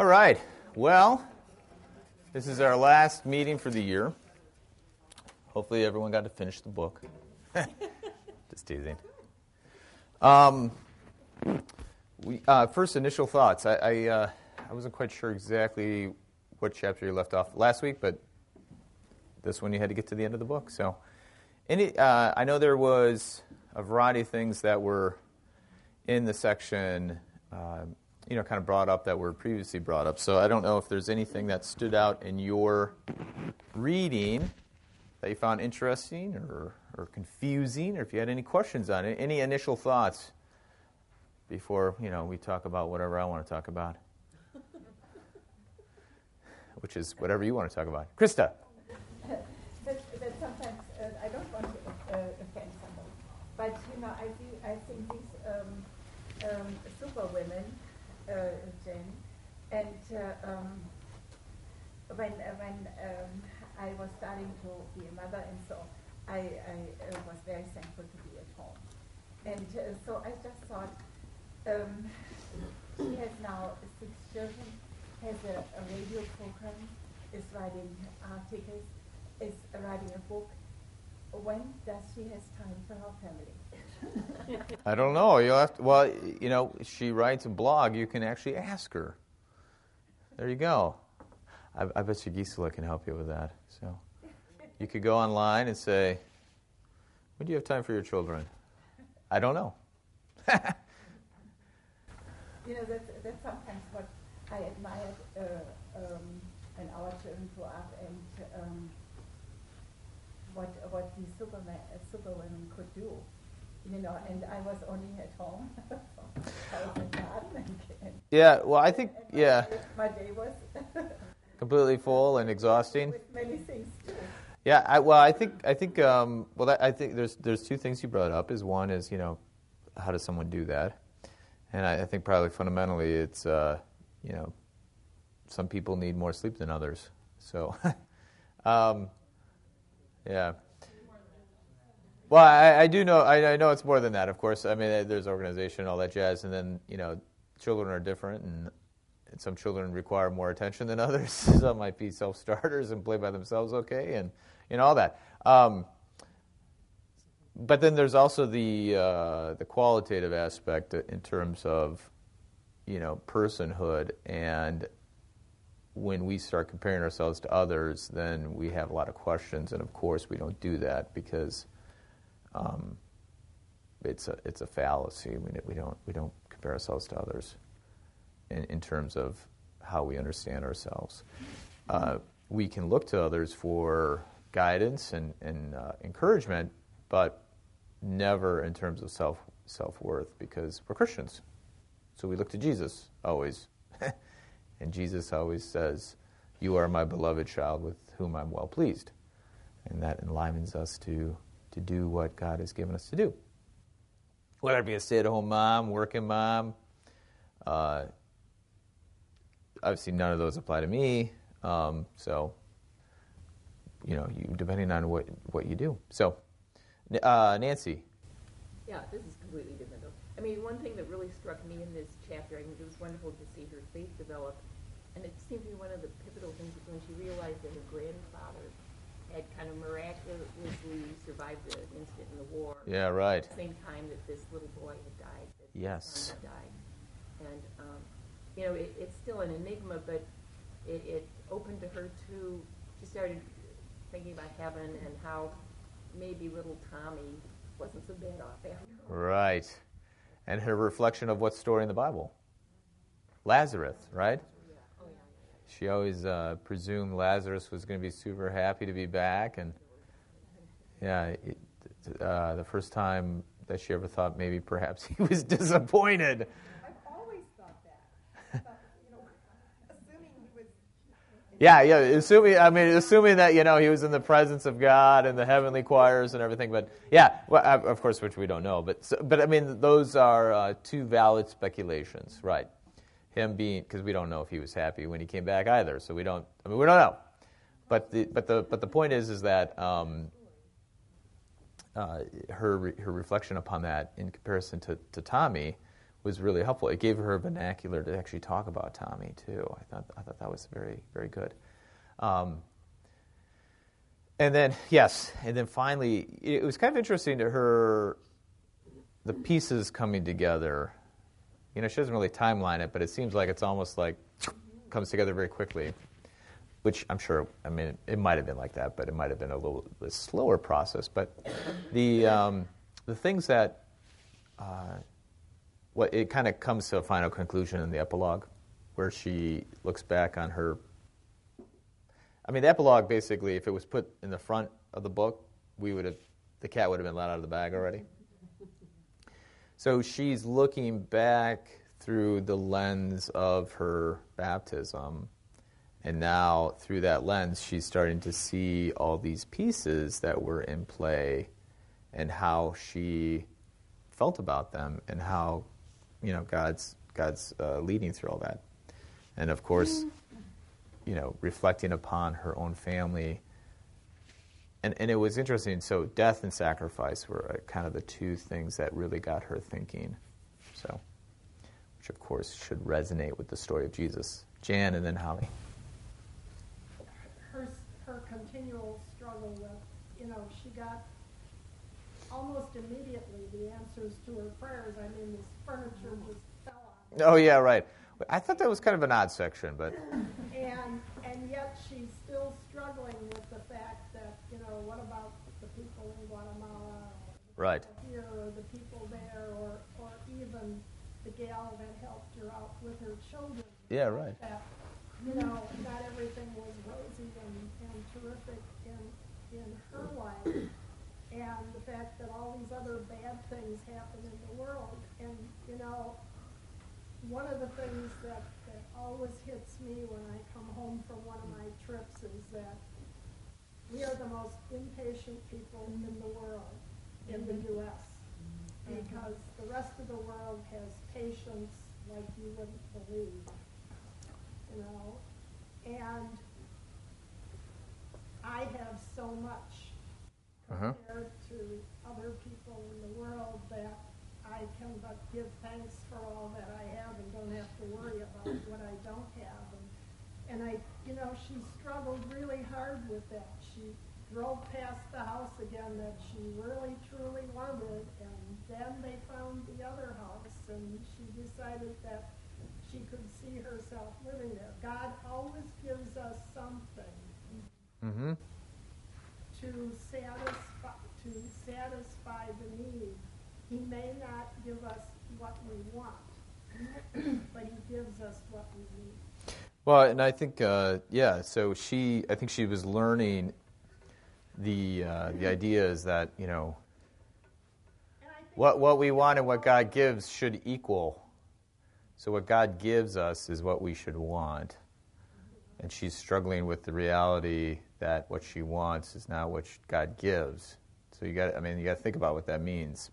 All right. Well, this is our last meeting for the year. Hopefully, everyone got to finish the book. Just teasing. Um, we, uh, first, initial thoughts. I, I, uh, I wasn't quite sure exactly what chapter you left off last week, but this one you had to get to the end of the book. So, any, uh, I know there was a variety of things that were in the section, uh, you know, kind of brought up that were previously brought up. So I don't know if there's anything that stood out in your reading that you found interesting or, or confusing, or if you had any questions on it. Any initial thoughts before, you know, we talk about whatever I want to talk about? Which is whatever you want to talk about. Krista. that, that sometimes uh, I don't want to uh, offend someone, but you know, I, do, I think these um, um, super women, uh, Jen, and uh, um, when when um, I was starting to be a mother, and so I, I uh, was very thankful to be at home, and so I just thought um, she has now six children, has a, a radio program, is writing articles is writing a book. When does she have time for her family? I don't know. You'll have to, well, you know, she writes a blog. You can actually ask her. There you go. I, I bet you Gisela can help you with that. So you could go online and say, "When do you have time for your children?" I don't know. you know, that's, that's sometimes what I admired uh, um, when our children grew up what what these superman, uh, superwomen could do. You know, and I was only at home. yeah, well, I think and yeah. My day was completely full and exhausting. With many things too. Yeah, I, well, I think I think um, well, that, I think there's there's two things you brought up. Is one is you know, how does someone do that? And I, I think probably fundamentally it's uh, you know, some people need more sleep than others. So, um, yeah. Well, I, I do know. I, I, know it's more than that. Of course, I mean, there's organization, all that jazz, and then you know, children are different, and, and some children require more attention than others. some might be self-starters and play by themselves okay, and you know all that. Um, but then there's also the uh, the qualitative aspect in terms of you know personhood and when we start comparing ourselves to others, then we have a lot of questions, and of course, we don't do that because um, it's a it's a fallacy. We, we don't we don't compare ourselves to others in, in terms of how we understand ourselves. Uh, we can look to others for guidance and, and uh, encouragement, but never in terms of self self worth because we're Christians. So we look to Jesus always. And Jesus always says, You are my beloved child with whom I'm well pleased. And that enlivens us to, to do what God has given us to do. Whether it be a stay at home mom, working mom, uh, obviously none of those apply to me. Um, so, you know, you, depending on what, what you do. So, uh, Nancy. Yeah, this is completely different though. I mean, one thing that really struck me in this chapter, I think it was wonderful to see her faith develop seemed to be one of the pivotal things is when she realized that her grandfather had kind of miraculously survived the incident in the war. Yeah, right. At the same time that this little boy had died. yes. Had died. And, um, you know, it, it's still an enigma, but it, it opened to her too. She started thinking about heaven and how maybe little Tommy wasn't so bad off after all. Right. And her reflection of what story in the Bible? Lazarus, right? She always uh, presumed Lazarus was going to be super happy to be back, and yeah, it, uh, the first time that she ever thought maybe perhaps he was disappointed. I've always thought that. You know, assuming he was. Yeah, yeah. Assuming, I mean, assuming that you know he was in the presence of God and the heavenly choirs and everything, but yeah, well, of course, which we don't know. But, but I mean, those are uh, two valid speculations, right? Him being because we don't know if he was happy when he came back either. So we don't. I mean, we don't know. But the but the but the point is is that um, uh, her her reflection upon that in comparison to, to Tommy was really helpful. It gave her a vernacular to actually talk about Tommy too. I thought I thought that was very very good. Um, and then yes, and then finally, it was kind of interesting to her the pieces coming together. You know, she doesn't really timeline it, but it seems like it's almost like comes together very quickly. Which I'm sure, I mean, it might have been like that, but it might have been a little a slower process. But the um, the things that uh, what it kind of comes to a final conclusion in the epilogue, where she looks back on her. I mean, the epilogue basically, if it was put in the front of the book, we would have the cat would have been let out of the bag already. So she's looking back through the lens of her baptism. And now, through that lens, she's starting to see all these pieces that were in play and how she felt about them and how, you know, God's, God's uh, leading through all that. And of course, you know, reflecting upon her own family. And, and it was interesting. So, death and sacrifice were uh, kind of the two things that really got her thinking. So which of course should resonate with the story of Jesus. Jan and then Holly. Her, her continual struggle with, you know, she got almost immediately the answers to her prayers. I mean, this furniture just fell on. Oh, yeah, right. I thought that was kind of an odd section, but. And, and yet she's still struggling with the fact that, you know, what about the people in Guatemala? Or Right. Here, or the people there, or, or even the gal that helped her out with her children. Yeah, right. That, you know, not everything was rosy and, and terrific in, in her life. And the fact that all these other bad things happen in the world. And, you know, one of the things that, that always hits me when I come home from one of my trips is that we are the most impatient people in the world, in the U.S. Because the rest of the world has patience like you wouldn't believe, you know? And I have so much Uh-huh. compared to other people in the world that I can but give thanks for all that I have and don't have to worry about what I don't have. And, and I, you know, she struggled really hard with that. Drove past the house again that she really truly wanted, and then they found the other house, and she decided that she could see herself living there. God always gives us something Mm-hmm. to satisfy, to satisfy the need. He may not give us what we want, but he gives us what we need. Well, and I think, uh, yeah, so she, I think she was learning the, uh, the idea is that, you know, what, what we want and what God gives should equal. So what God gives us is what we should want. And she's struggling with the reality that what she wants is not what God gives. So you got, I mean, you got to think about what that means.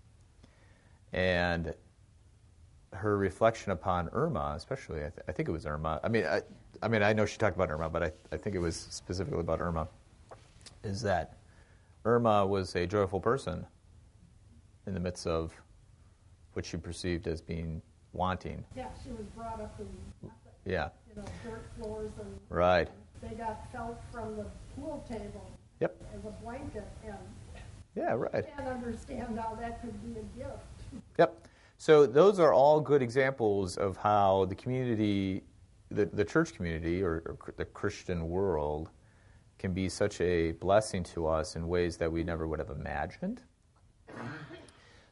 And her reflection upon Irma, especially, I, th- I think it was Irma. I mean, I, I mean, I know she talked about Irma, but I, I think it was specifically about Irma. Is that Irma was a joyful person in the midst of what she perceived as being wanting. Yeah, she was brought up in, Yeah. you know, dirt floors and Right. they got felt from the pool table Yep. as a blanket and Yeah. Right. I can't understand how that could be a gift. Yep. So those are all good examples of how the community, the, the church community or, or the Christian world, can be such a blessing to us in ways that we never would have imagined.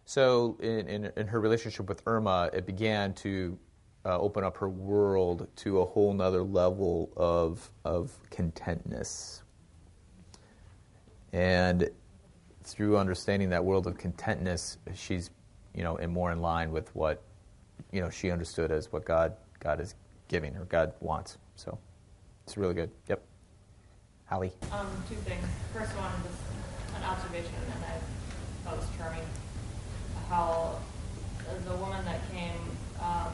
So in, in, in her relationship with Irma, it began to uh, open up her world to a whole nother level of, of contentness. And through understanding that world of contentness, she's, you know, more in line with what, you know, she understood as what God, God is giving her, God wants. So it's really good. Yep. Hallie. Um, two things. First one, just an observation, and I thought was charming. How the woman that came, um,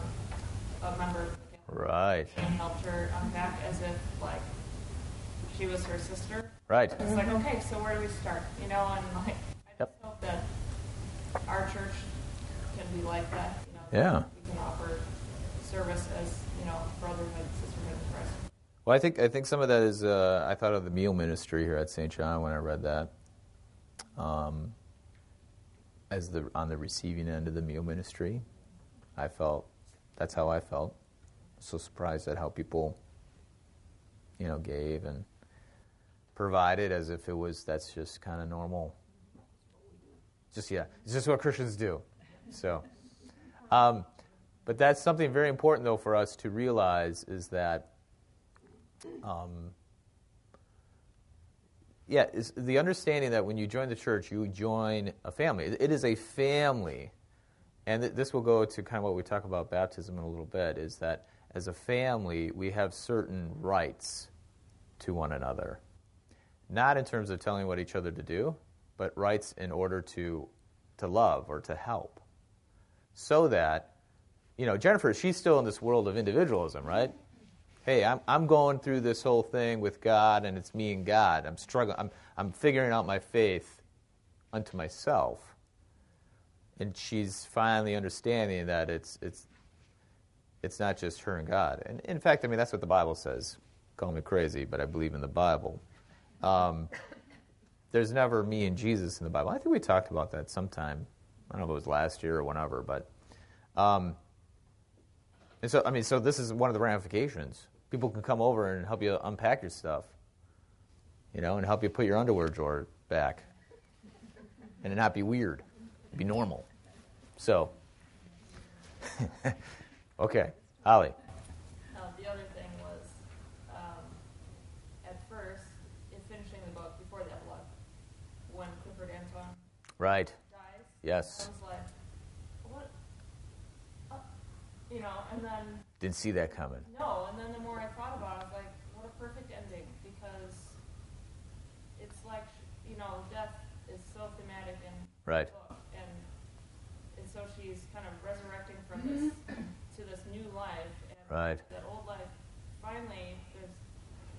a member of the family, Right. and helped her unpack as if like she was her sister. Right. It's like, okay, so where do we start? You know, and like, I Yep. just hope that our church can be like that. You know, Yeah. We can offer service as, you know, brotherhood, sisterhood. Well, I think I think some of that is. Uh, I thought of the meal ministry here at St. John when I read that. Um, as the on the receiving end of the meal ministry, I felt that's how I felt. So surprised at how people, you know, gave and provided as if it was that's just kind of normal. Just yeah, it's just what Christians do. So, um, but that's something very important though for us to realize is that um, yeah, is the understanding that when you join the church, you join a family. It is a family. And th- this will go to kind of what we talk about baptism in a little bit is that as a family, we have certain rights to one another. Not in terms of telling what each other to do, but rights in order to, to love or to help. So that, you know, Jennifer, she's still in this world of individualism, right? Hey, I'm, I'm going through this whole thing with God, and it's me and God. I'm struggling. I'm, I'm figuring out my faith unto myself. And she's finally understanding that it's, it's, it's not just her and God. And in fact, I mean, that's what the Bible says. Call me crazy, but I believe in the Bible. Um, there's never me and Jesus in the Bible. I think we talked about that sometime. I don't know if it was last year or whenever, but. Um, and so, I mean, so this is one of the ramifications. People can come over and help you unpack your stuff, you know, and help you put your underwear drawer back, and it not be weird, be normal. So, okay, Holly. Uh, the other thing was, um, at first, in finishing the book, before the epilogue, when Clifford Antone Right. dies, Yes. I was like, what? Uh, you know, and then Didn't see that coming. no, and then the more I thought about it, I was like, what a perfect ending because it's like you know, death is so thematic in Right. the book, and and so she's kind of resurrecting from mm-hmm. this to this new life, and Right. that old life. Finally, there's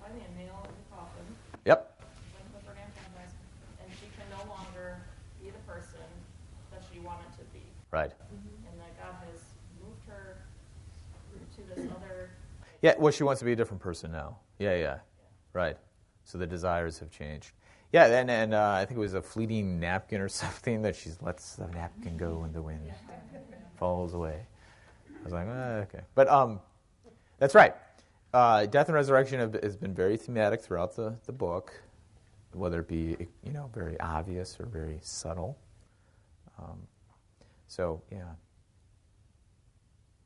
finally a nail in the coffin Yep. when Clifford Antone dies, and she can no longer be the person that she wanted to be, Right. Mm-hmm. and that God has moved her to this other. Yeah, well, she wants to be a different person now. Yeah, yeah. Right. So the desires have changed. Yeah, and, and uh, I think it was a fleeting napkin or something that she lets the napkin go in the wind, falls away. I was like, ah, okay. But um, that's right. Uh, death and resurrection have, has been very thematic throughout the, the book, whether it be you know very obvious or very subtle. Um, so yeah.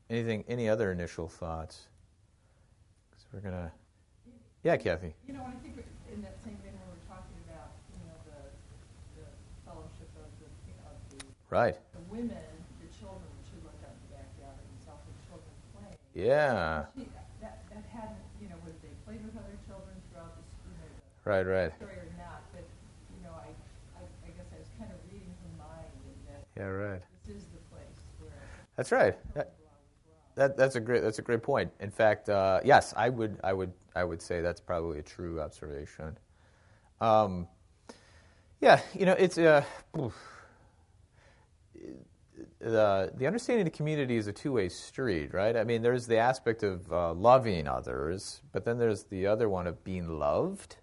Anything? Any other initial thoughts? Because we're gonna. Yeah, Kathy. You know, I think in that same vein when we're talking about, you know, the, the fellowship of the, of the, Right. the women, the children, she looked out the backyard and saw the children playing. Yeah. She, that, that hadn't, you know, whether they played with other children throughout the, you know, the Right. Right. story or not, but, you know, I, I, I guess I was kind of reading her mind and that Yeah. Right. this is the place where That's right. That, children belong as well. that, that's a great. That's a great point. In fact, uh, yes, I would. I would. I would say that's probably a true observation. Um, yeah. You know, it's uh, the the understanding of the community is a two way street, right? I mean, there's the aspect of uh, loving others, but then there's the other one of being loved.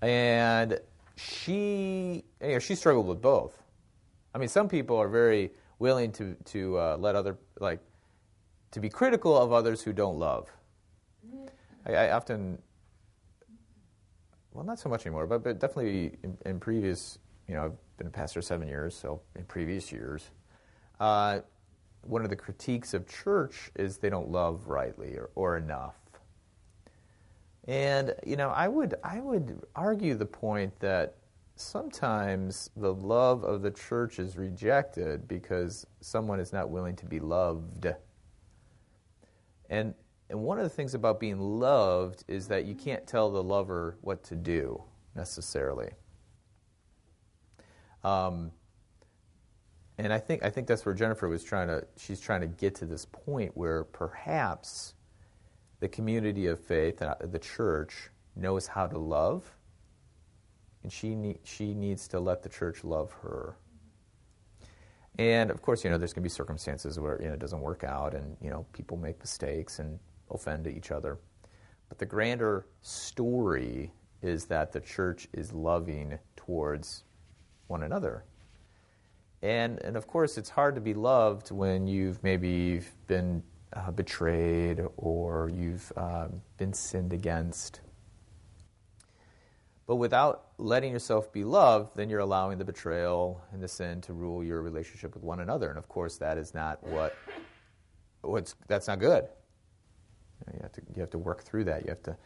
And she, you know, she struggled with both. I mean, some people are very willing to to uh, let other like to be critical of others who don't love. I, I often, well, not so much anymore, but but definitely in, in previous, you know, I've been a pastor seven years, so in previous years, uh, one of the critiques of church is they don't love rightly or, or enough. And you know, I would I would argue the point that sometimes the love of the church is rejected because someone is not willing to be loved. And and one of the things about being loved is that you can't tell the lover what to do necessarily. Um, and I think I think that's where Jennifer was trying to she's trying to get to this point where perhaps the community of faith, uh, the church, knows how to love, and she, she needs to let the church love her. And of course, you know, there's going to be circumstances where you know it doesn't work out, and you know people make mistakes and offend each other. But the grander story is that the church is loving towards one another. And, and of course, it's hard to be loved when you've maybe been uh, betrayed or you've uh, been sinned against. But without letting yourself be loved, then you're allowing the betrayal and the sin to rule your relationship with one another. And of course, that is not what, what's, that's not good. You have, to, you have to work through that. You have to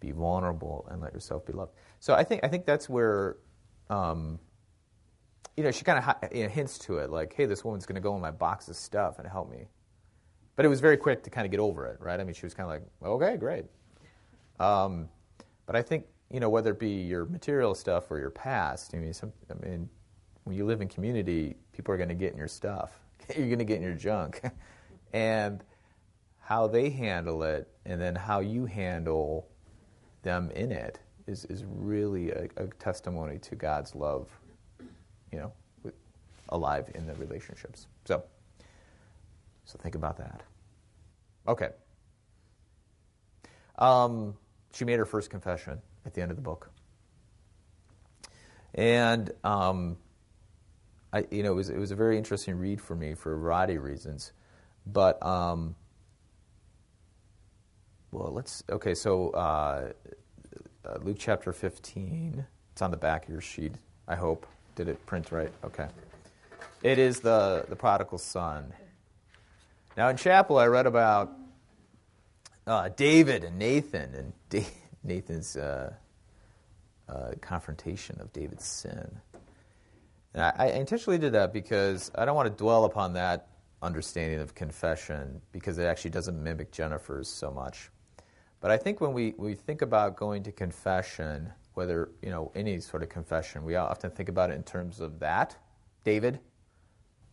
be vulnerable and let yourself be loved. So I think, I think that's where um, you know, she kind of you know, hints to it, like, hey, this woman's going to go in my box of stuff and help me. But it was very quick to kind of get over it, right? I mean, she was kind of like, okay, great. Um, but I think, you know, whether it be your material stuff or your past, I mean, some, I mean when you live in community, people are going to get in your stuff. You're going to get in your junk. and how they handle it and then how you handle them in it is, is really a, a testimony to God's love you know, alive in the relationships. So, so think about that. Okay. Um, she made her first confession at the end of the book, and um, I, you know, it was it was a very interesting read for me for a variety of reasons, but um, well, let's okay. So uh, uh, Luke chapter fifteen. It's on the back of your sheet. I hope. Did it print right? Okay. It is the, the prodigal son. Now, in chapel, I read about uh, David and Nathan and Nathan's uh, uh, confrontation of David's sin. And I, I intentionally did that because I don't want to dwell upon that understanding of confession because it actually doesn't mimic Jennifer's so much. But I think when we, we think about going to confession, whether, you know, any sort of confession, we often think about it in terms of that. David,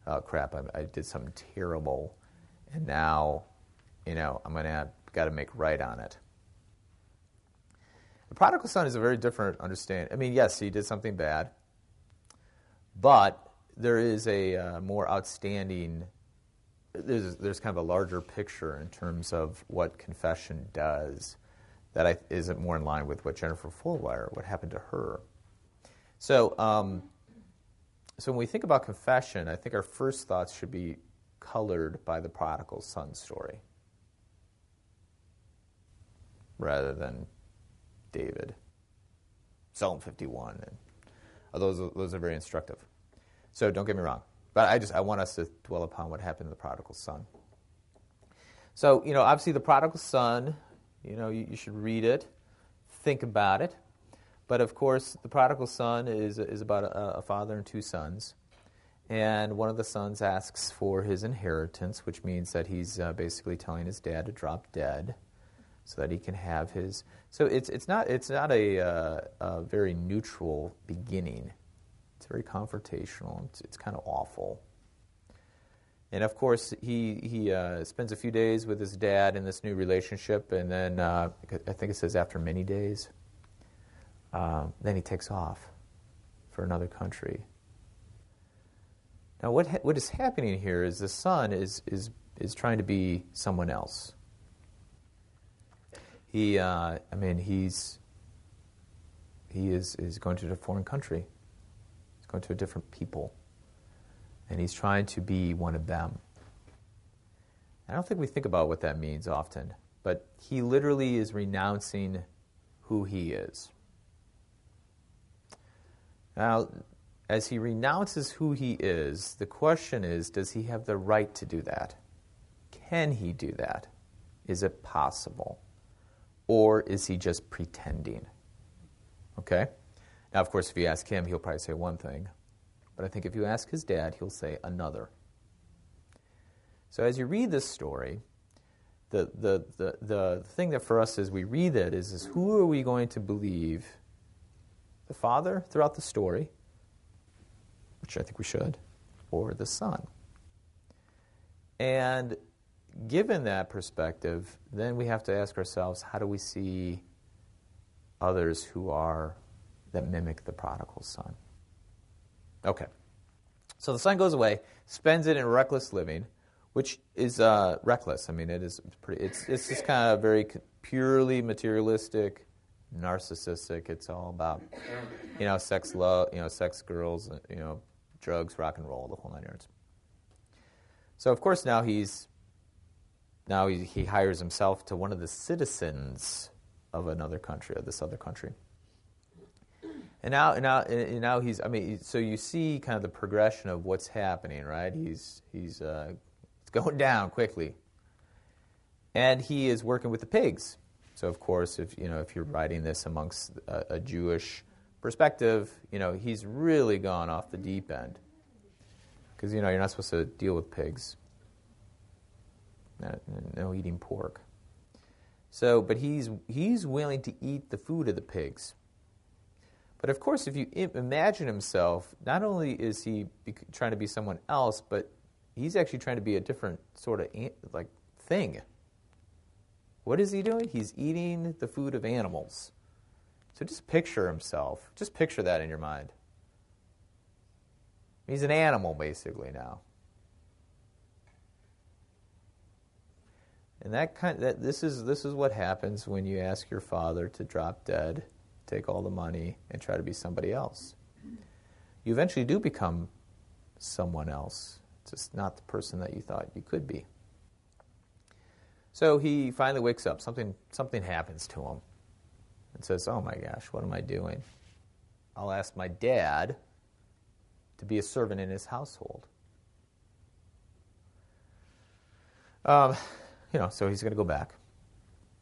oh crap, I, I did something terrible, and now, you know, I'm going to have got to make right on it. The prodigal son is a very different understanding. I mean, yes, he did something bad, but there is a uh, more outstanding. There's, there's kind of a larger picture in terms of what confession does that I, is more in line with what Jennifer Fulwiler, what happened to her. So, um, so when we think about confession, I think our first thoughts should be colored by the prodigal son story rather than David. Psalm 51. And, uh, those, those are very instructive. So don't get me wrong. But I just I want us to dwell upon what happened to the prodigal son. So, you know, obviously the prodigal son you know, you, you should read it, think about it. But of course, the prodigal son is, is about a, a father and two sons. And one of the sons asks for his inheritance, which means that he's uh, basically telling his dad to drop dead so that he can have his. So it's, it's not, it's not a, uh, a very neutral beginning. It's very confrontational. It's, it's kind of awful. And of course, he, he uh, spends a few days with his dad in this new relationship, and then uh, I think it says after many days, uh, then he takes off for another country. Now, what, ha- what is happening here is the son is, is, is trying to be someone else. He, uh, I mean, he's, he is, is going to a foreign country, going to a different people and he's trying to be one of them. I don't think we think about what that means often, but he literally is renouncing who he is. Now, as he renounces who he is, the question is does he have the right to do that? Can he do that? Is it possible? Or is he just pretending? Okay? Now, of course, if you ask him, he'll probably say one thing. But I think if you ask his dad, he'll say another. So as you read this story, the, the, the, the thing that for us as we read it is, is who are we going to believe? The father throughout the story, which I think we should, or the son? And given that perspective, then we have to ask ourselves how do we see others who are, that mimic the prodigal son? Okay. So the son goes away, spends it in reckless living, which is uh, reckless. I mean, it is pretty. It's it's just kind of very purely materialistic, narcissistic. It's all about you know sex, love, you know, sex, girls, you know, drugs, rock and roll, the whole nine yards. So of course now he's now he, he hires himself to one of the citizens of another country, of this other country. And now, now, and now he's. I mean, so you see kind of the progression of what's happening, right? He's he's uh, it's going down quickly, and he is working with the pigs. So of course, if you know if you're writing this amongst a, a Jewish perspective, you know he's really gone off the deep end because you know you're not supposed to deal with pigs. No, no eating pork. So, but he's he's willing to eat the food of the pigs. But of course, if you imagine himself, not only is he trying to be someone else, but he's actually trying to be a different sort of like thing. What is he doing? He's eating the food of animals. So just picture himself. Just picture that in your mind. He's an animal basically now. And that kind that this is this is what happens when you ask your father to drop dead take all the money, and try to be somebody else. You eventually do become someone else, just not the person that you thought you could be. So he finally wakes up. Something, something happens to him and says, Oh my gosh, what am I doing? I'll ask my dad to be a servant in his household. Um, you know, so he's going to go back.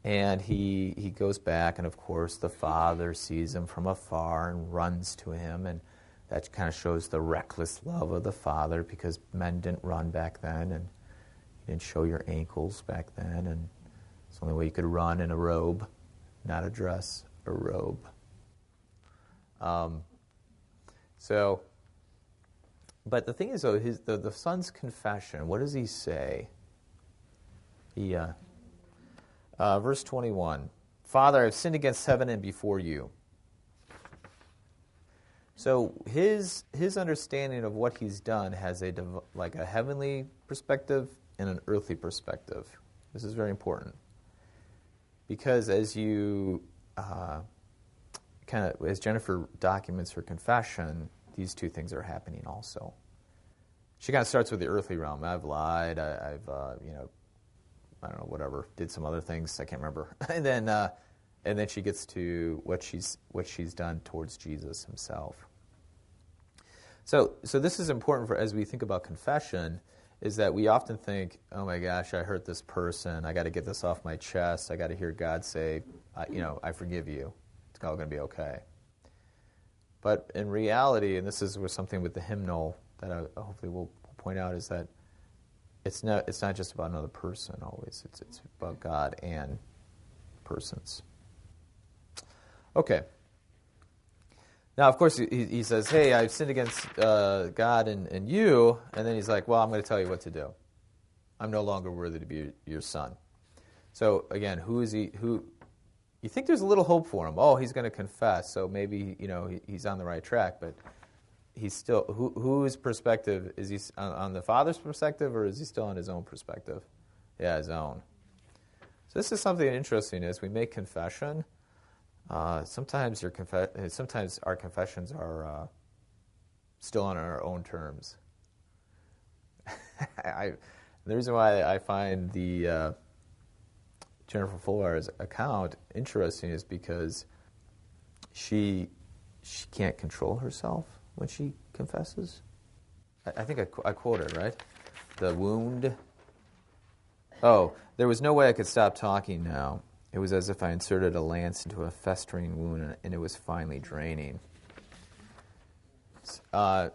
And he, he goes back, and of course, the father sees him from afar and runs to him. And that kind of shows the reckless love of the father because men didn't run back then, and you didn't show your ankles back then. And it's the only way you could run in a robe, not a dress, a robe. Um, so, but the thing is, though, his, the, the son's confession, what does he say? He, uh, uh, verse 21 Father, I've sinned against heaven and before you. So his his understanding of what he's done has a like a heavenly perspective and an earthly perspective. This is very important because as you uh, kind of as Jennifer documents her confession, these two things are happening also. She kind of starts with the earthly realm. I've lied. I, have uh, you know I don't know, whatever, did some other things, I can't remember. and then uh, and then she gets to what she's what she's done towards Jesus himself. So so this is important for as we think about confession is that we often think, oh my gosh, I hurt this person. I got to get this off my chest. I got to hear God say, you know, I forgive you. It's all going to be okay. But in reality, and this is something with the hymnal that I hopefully will point out, is that it's not it's not just about another person always. It's it's about God and persons. Okay. Now, of course, he, he says, "Hey, I've sinned against uh, God and, and you," and then he's like, "Well, I'm going to tell you what to do. I'm no longer worthy to be your, son." So again, who is he? Who you think there's a little hope for him? Oh, he's going to confess, so maybe you know he, he's on the right track. But he's still who, whose perspective is he on, on, the father's perspective or is he still on his own perspective? Yeah his own. So this is something interesting as we make confession. Uh, sometimes your conf- sometimes our confessions are uh, still on our own terms. I, the reason why I find the uh, Jennifer Fulwiler's account interesting is because she she can't control herself when she confesses? I, I think I, I quoted, right? The wound. Oh, there was no way I could stop talking now. It was as if I inserted a lance into a festering wound and it was finally draining. Uh,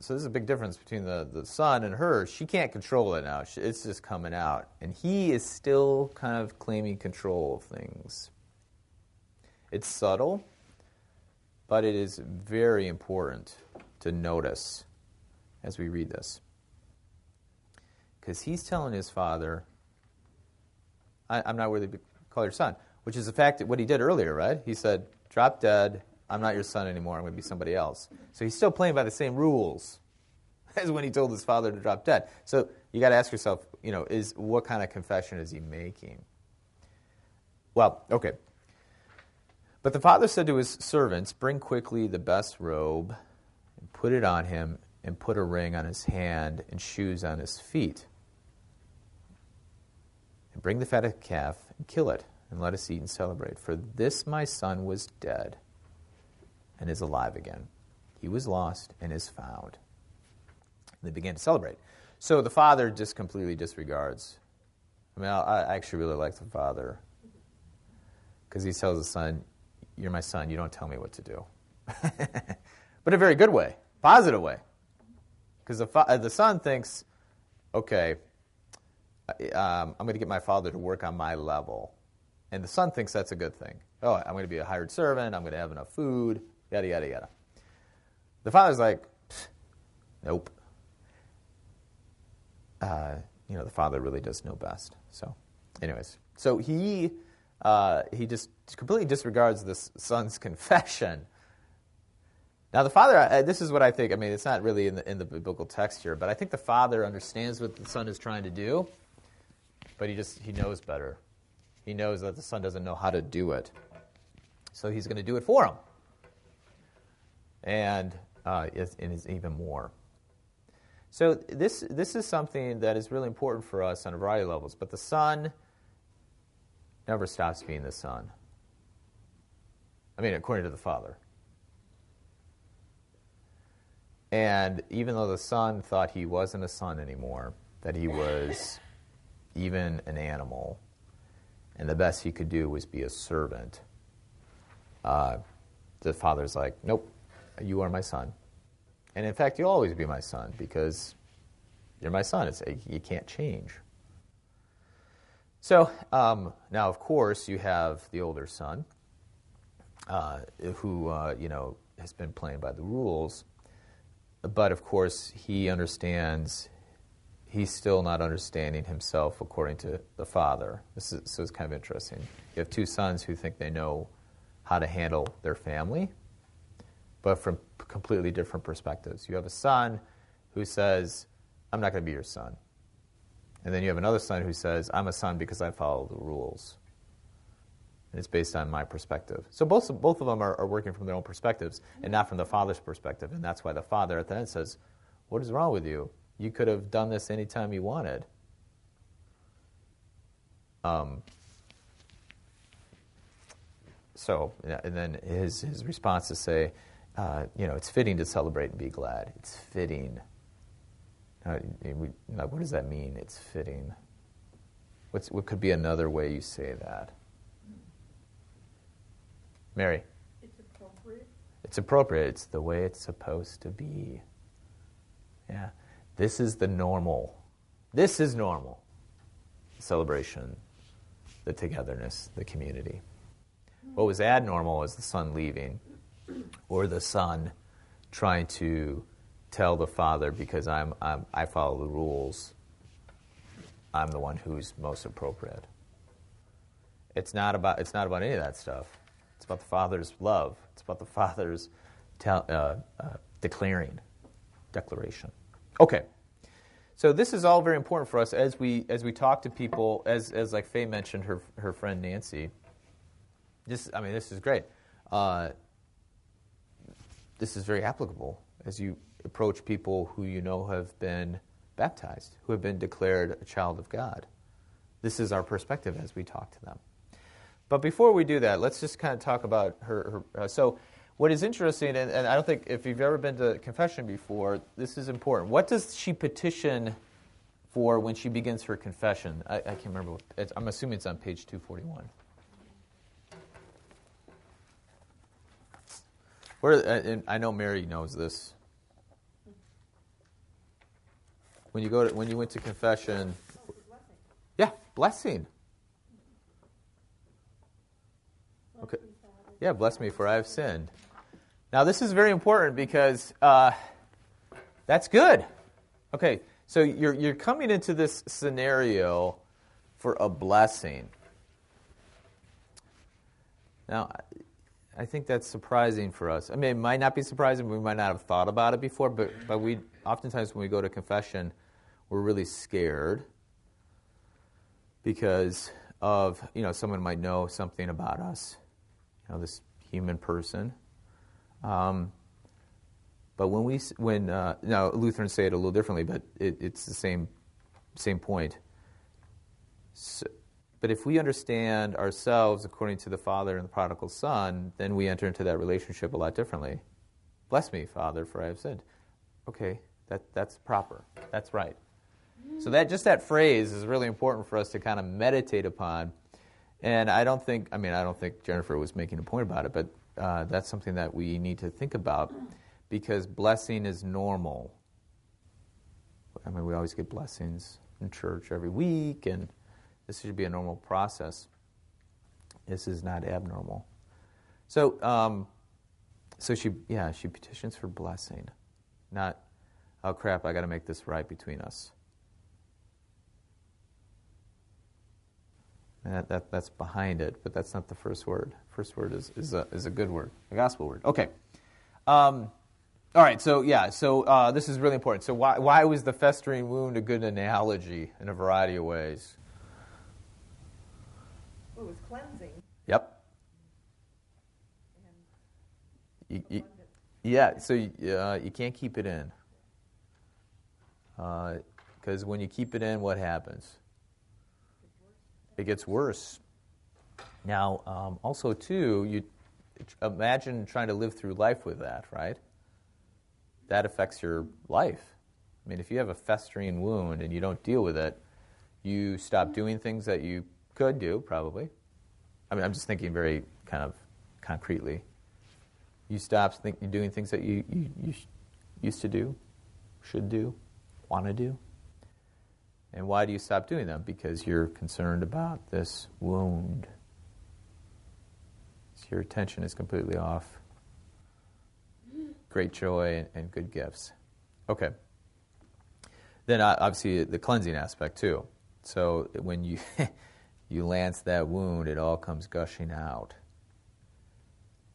so there's a big difference between the, the son and her. She can't control it now. She, it's just coming out. And he is still kind of claiming control of things. It's subtle, but it is very important to notice as we read this. Because he's telling his father, I, am not worthy to call your son, which is the fact that what he did earlier, right? He said, Drop dead, I'm not your son anymore, I'm going to be somebody else. So he's still playing by the same rules. as when he told his father to drop dead. So you got to ask yourself, you know, is what kind of confession is he making? Well, okay. But the father said to his servants, Bring quickly the best robe and put it on him, and put a ring on his hand and shoes on his feet. And bring the fatted calf and kill it, and let us eat and celebrate. For this my son was dead and is alive again. He was lost and is found. And they began to celebrate. So the father just completely disregards. I mean, I, actually really like the father because he tells the son, You're my son, you don't tell me what to do. but a very good way, positive way. Because the, fa- the son thinks, Okay, um, I'm going to get my father to work on my level. And the son thinks that's a good thing. Oh, I'm going to be a hired servant, I'm going to have enough food, yada, yada, yada. The father's like, Nope. Uh, you know, the father really does know best. So, anyways, so he uh, he just completely disregards the son's confession. Now, the father, uh, this is what I think. I mean, it's not really in the, in the biblical text here, but I think the father understands what the son is trying to do, but he just he knows better. He knows that the son doesn't know how to do it, so he's going to do it for him, and uh, and is even more. So this this is something that is really important for us on a variety of levels. But the son never stops being the son. I mean, according to the father. And even though the son thought he wasn't a son anymore, that he was even an animal, and the best he could do was be a servant, uh, the father's like, nope, you are my son. And in fact, you'll always be my son because you're my son. It's, you can't change. So um, now, of course, you have the older son uh, who, uh, you know, has been playing by the rules. But of course, he understands, he's still not understanding himself according to the father. This is, so it's kind of interesting. You have two sons who think they know how to handle their family, but from completely different perspectives. You have a son who says, I'm not going to be your son. And then you have another son who says, I'm a son because I follow the rules. And it's based on my perspective. So both, both of them are, are working from their own perspectives and not from the father's perspective. And that's why the father at the end says, What is wrong with you? You could have done this anytime you wanted. Um, so, and then his, his response is to say, uh, you know, it's fitting to celebrate and be glad. It's fitting. Uh, we, what does that mean? It's fitting. What's, what could be another way you say that? Mary? It's appropriate. It's appropriate. It's the way it's supposed to be. Yeah. This is the normal. This is normal. Celebration, the togetherness, the community. What was abnormal is the son leaving or the son trying to tell the father because I'm, I'm, i follow the rules, I'm the one who's most appropriate. It's not about it's not about any of that stuff. It's about the father's love. It's about the father's tell, uh, uh, declaring, declaration. Okay. So this is all very important for us as we as we talk to people. As as like Faye mentioned, her her friend Nancy. This I mean this is great. Uh, this is very applicable as you approach people who you know have been baptized, who have been declared a child of God. This is our perspective as we talk to them. But before we do that, let's just kind of talk about her. her uh, so, what is interesting, and, and, I don't think if you've ever been to confession before, this is important. What does she petition for when she begins her confession? I, I can't remember. What, I'm assuming it's on page 241. Where, uh, I know Mary knows this. When you go to, when you went to confession, yeah, blessing. Okay, yeah, bless me for I have sinned. Now this is very important because uh, that's good. Okay, so you're you're coming into this scenario for a blessing. Now, I think that's surprising for us. I mean, it might not be surprising. We might not have thought about it before, but but we oftentimes when we go to confession, we're really scared because of you know someone might know something about us, you know this human person. Um, but when we when uh, now Lutherans say it a little differently, but it, it's the same same point. So, but if we understand ourselves according to the Father and the prodigal Son, then we enter into that relationship a lot differently. Bless me, Father, for I have sinned. Okay, that, that's proper. That's right. So that just that phrase is really important for us to kind of meditate upon. And I don't think, I mean, I don't think Jennifer was making a point about it, but uh, that's something that we need to think about because blessing is normal. I mean, we always get blessings in church every week, and this should be a normal process. This is not abnormal. So, um, so she, yeah, she petitions for blessing, not, oh crap, I got to make this right between us. That, that, that's behind it, but that's not the first word. First word is, is, a, is a good word, a gospel word. Okay. Um, all right, so yeah, so uh, this is really important. So, why, why was the festering wound a good analogy in a variety of ways? Well, it was cleansing. Yep. You, you, yeah, so you, uh, you can't keep it in. Because uh, when you keep it in, what happens? It gets worse. Now, um, also, too, you imagine trying to live through life with that, right? That affects your life. I mean, if you have a festering wound and you don't deal with it, you stop doing things that you could do, probably. I mean, I'm just thinking very kind of concretely. You stop think, doing things that you, you, you used to do, should do, want to do. And why do you stop doing them? Because you're concerned about this wound. So your attention is completely off. Great joy and, good gifts. Okay. Then uh, obviously the cleansing aspect too. So when you you lance that wound, it all comes gushing out.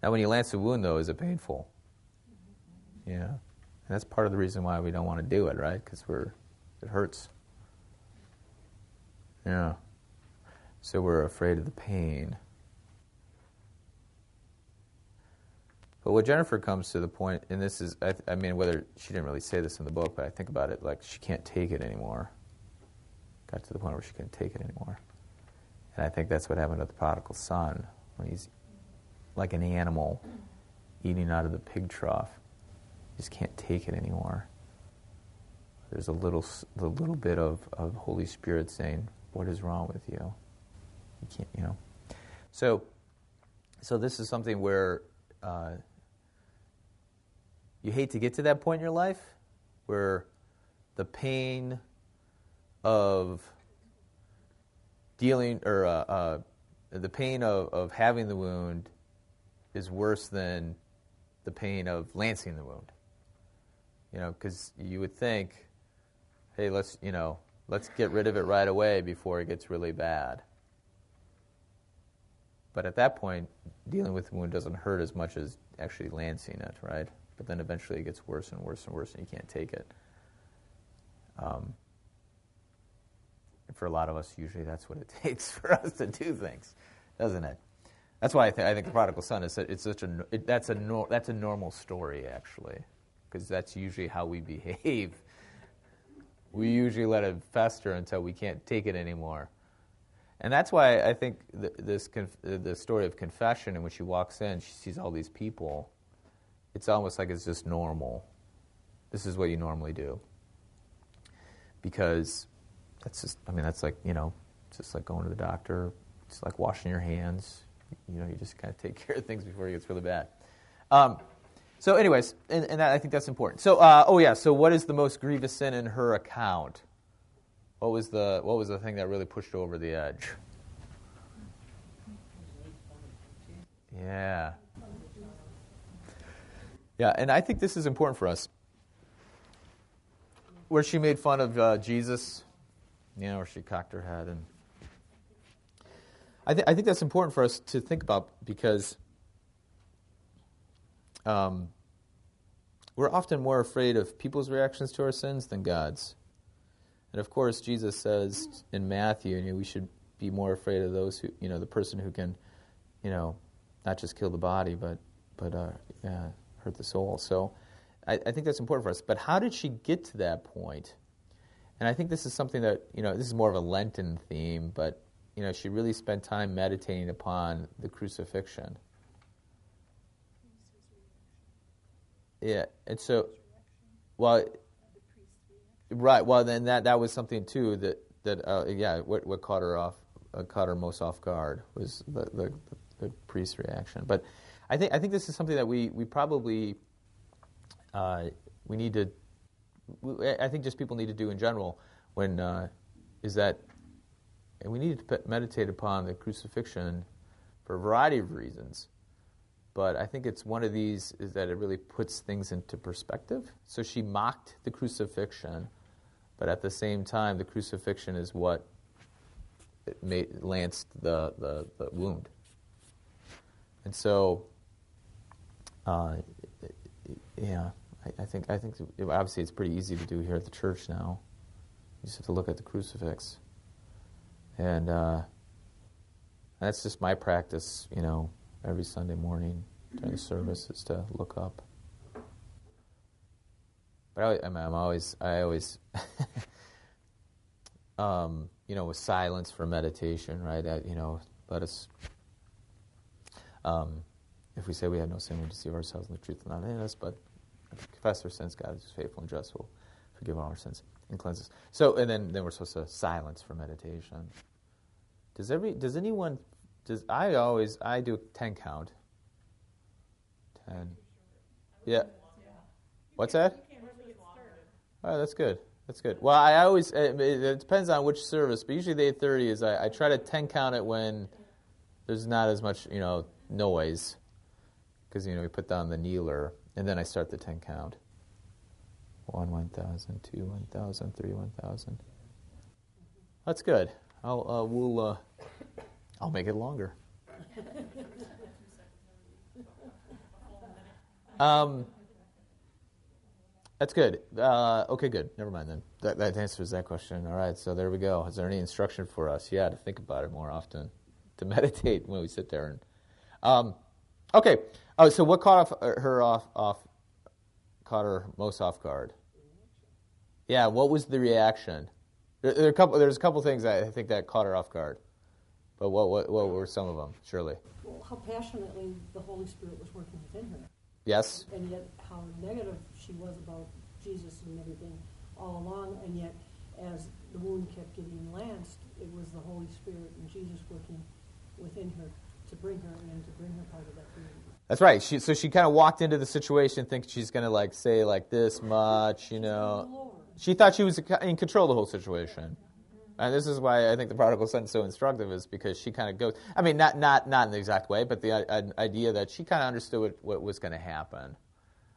Now, when you lance a wound, though, is it painful? Yeah. And that's part of the reason why we don't want to do it, right? Because we're it hurts. Yeah. So we're afraid of the pain. But what Jennifer comes to the point, and this is, I, I, mean, whether she didn't really say this in the book, but I think about it like she can't take it anymore. Got to the point where she couldn't take it anymore. And I think that's what happened to the prodigal son when he's like an animal eating out of the pig trough. He just can't take it anymore. There's a little, the little bit of, of Holy Spirit saying, "What is wrong with you? You can't, you know." So, so this is something where uh, you hate to get to that point in your life where the pain of dealing or uh, uh, the pain of, of having the wound is worse than the pain of lancing the wound. You know, because you would think, hey, let's you know, let's get rid of it right away before it gets really bad. But at that point, dealing with the wound doesn't hurt as much as actually lancing it, right? But then eventually it gets worse and worse and worse, and you can't take it. Um, for a lot of us, usually that's what it takes for us to do things, doesn't it? That's why I, th- I think the prodigal son is it's such a it, that's a nor- that's a normal story actually, because that's usually how we behave. We usually let it fester until we can't take it anymore, and that's why I think th- this the story of confession, in which she walks in, she sees all these people. It's almost like it's just normal. This is what you normally do, because that's just, I mean, that's like, you know, it's just like going to the doctor. It's like washing your hands. You know, you just kind of take care of things before it gets really bad. Um, so, anyways, and, and that, I think that's important. So, uh, oh yeah. So, what is the most grievous sin in her account? What was the what was the thing that really pushed her over the edge? Yeah. Yeah, and I think this is important for us. Where she made fun of uh, Jesus you know, or she cocked her head. And I, th- I think that's important for us to think about because um, we're often more afraid of people's reactions to our sins than God's. And of course, Jesus says in Matthew, you know, we should be more afraid of those who, you know, the person who can, you know, not just kill the body, but but uh, hurt the soul. So, I, I think that's important for us. But how did she get to that point? And I think this is something that you know, this is more of a Lenten theme, but you know, she really spent time meditating upon the crucifixion. Yeah, and so, well, right. Well, then that that was something too that that uh, yeah, what what caught her off, uh, caught her most off guard was the, the the priest's reaction. But I think I think this is something that we we probably uh, we need to. I think just people need to do in general when uh, is that and we need to meditate upon the crucifixion for a variety of reasons. But I think it's one of these is that it really puts things into perspective. So she mocked the crucifixion, but at the same time, the crucifixion is what made, lanced the, the, the wound. And so, uh, yeah, I, I, think I think obviously it's pretty easy to do here at the church now. You just have to look at the crucifix. And uh, that's just my practice, you know, every Sunday morning during the service is to look up. But I, am always, I always, um, you know, with silence for meditation, right? I, you know, let us, um, if we say we have no sin, we deceive ourselves and the truth is not in us, but confess our sins, God is faithful and just, will forgive all our sins and cleanse us. So, and then, then we're supposed to silence for meditation. Does every does anyone does I always I do ten count. Ten. Yeah. What's that? Oh, that's good. That's good. Well, I always it, depends on which service, but usually the eight thirty is I, I try to ten count it when there's not as much you know noise because you know we put down the kneeler and then I start the ten count. One, one thousand, two, one thousand, three, one thousand. That's good. I'll uh, we'll uh, I'll make it longer. Um, that's good. Uh, okay, good. Never mind then. That, that answers that question. All right, so there we go. Is there any instruction for us? Yeah, to think about it more often, to meditate when we sit there. And um, okay. Oh, so what caught off, uh, her off off caught her most off guard? Yeah, what was the reaction? There, there a couple, there's a couple things I think that caught her off guard. But what, what, what were some of them, surely? Well, how passionately the Holy Spirit was working within her. Yes. And yet how negative she was about Jesus and everything all along. And yet, as the wound kept getting lanced, it was the Holy Spirit and Jesus working within her to bring her in, to bring her part of that community. That's right. She, so she kind of walked into the situation thinking she's going to like say like this much, you know she thought she was in control of the whole situation. And this is why I think the prodigal son is so instructive, is because she kind of goes. I mean, not not not in the exact way, but the uh, idea that she kind of understood what, what was going to happen.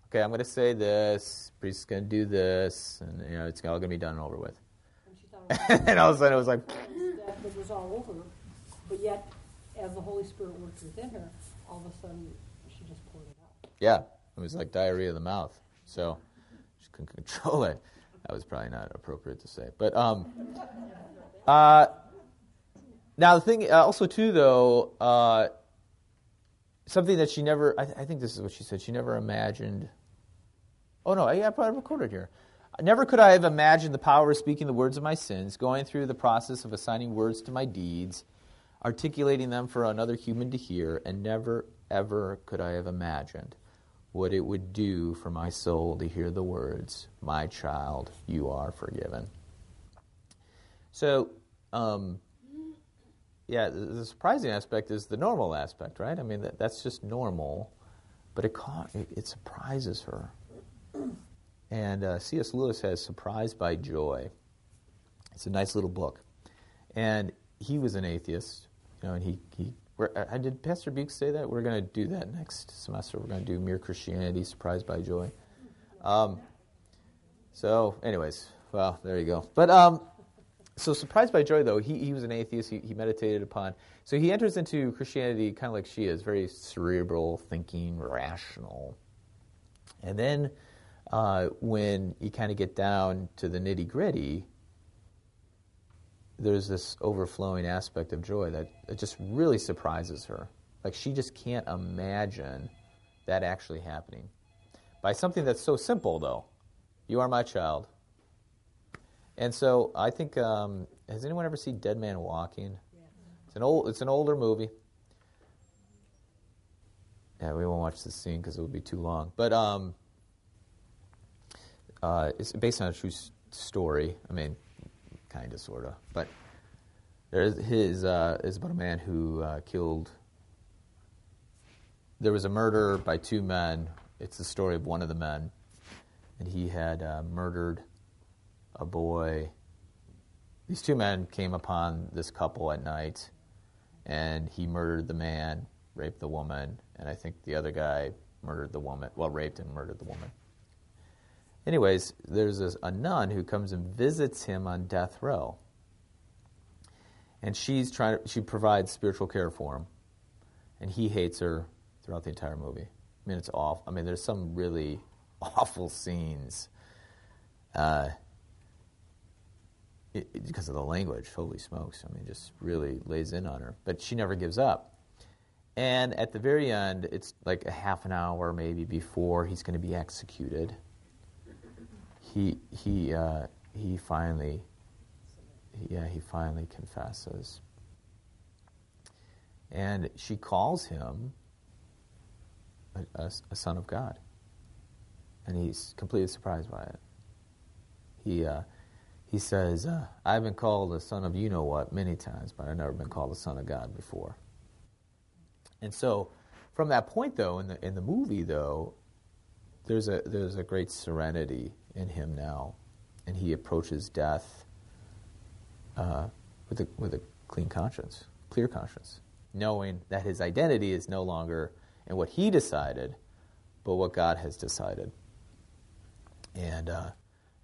Okay, I'm going to say this. Priest's going to do this, and you know, it's all going to be done and over with. And, and all of a sudden, it was like that it was all over. But yet, as the Holy Spirit worked within her, all of a sudden, she just poured it out. Yeah, it was like diarrhea of the mouth. So she couldn't control it. That was probably not appropriate to say. But um, uh, now the thing, uh, also too, though, uh, something that she never. I, th- I, think this is what she said. She never imagined. Oh no, I, I probably recorded here. Never could I have imagined the power of speaking the words of my sins, going through the process of assigning words to my deeds, articulating them for another human to hear, and never, ever could I have imagined what it would do for my soul to hear the words, My child, you are forgiven. So, um, yeah, the surprising aspect is the normal aspect, right? I mean, that, that's just normal, but it, it, it surprises her. And uh, C.S. Lewis has Surprised by Joy. It's a nice little book. And he was an atheist, you know, and he, he uh, did Pastor Beeks say that? We're going to do that next semester. We're going to do Mere Christianity, Surprised by Joy. Um, so, anyways, well, there you go. But um, so, Surprised by Joy, though, he, he was an atheist. He, he meditated upon. So, he enters into Christianity kind of like she is very cerebral, thinking, rational. And then uh, when you kind of get down to the nitty gritty, there's this overflowing aspect of joy that it just really surprises her. Like she just can't imagine that actually happening. By something that's so simple, though. You are my child. And so I think, um, has anyone ever seen Dead Man Walking? It's an old, it's an older movie. Yeah, we won't watch this scene because it would be too long. But um, uh, it's based on a true story. I mean, kind of, sort of. But there's his uh, is about a man who uh, killed. There was a murder by two men. It's the story of one of the men, and he had uh, murdered a boy. These two men came upon this couple at night, and he murdered the man, raped the woman, and I think the other guy murdered the woman. Well, raped and murdered the woman. Anyways, there's a nun who comes and visits him on death row. And she's trying to, she provides spiritual care for him. And he hates her throughout the entire movie. I mean, it's awful. I mean, there's some really awful scenes. Uh, it, it- because of the language, holy smokes. I mean, just really lays in on her. But she never gives up. And at the very end, it's like a half an hour maybe before he's going to be executed. He he uh, he finally, yeah, he finally confesses. And she calls him a, a, a son of God, and he's completely surprised by it. He uh, he says, uh, "I've been called a son of you know what many times, but I've never been called a son of God before." And so, from that point, though, in the in the movie, though, there's a there's a great serenity in him now, and he approaches death uh, with a with a clean conscience, clear conscience, knowing that his identity is no longer in what he decided, but what God has decided. And uh,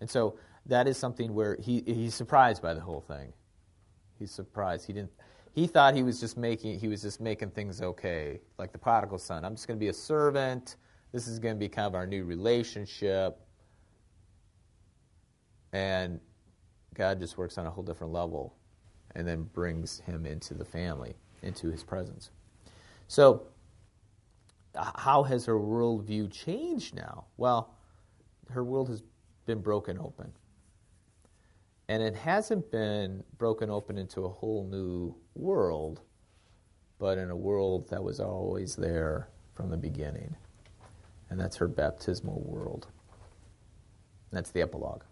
and so that is something where he he's surprised by the whole thing. He's surprised. He didn't. He thought he was just making he was just making things okay, like the prodigal son. I'm just going to be a servant. This is going to be kind of our new relationship. And God just works on a whole different level and then brings him into the family, into his presence. So, how has her worldview changed now? Well, her world has been broken open. And it hasn't been broken open into a whole new world, but in a world that was always there from the beginning. And that's her baptismal world. That's the epilogue.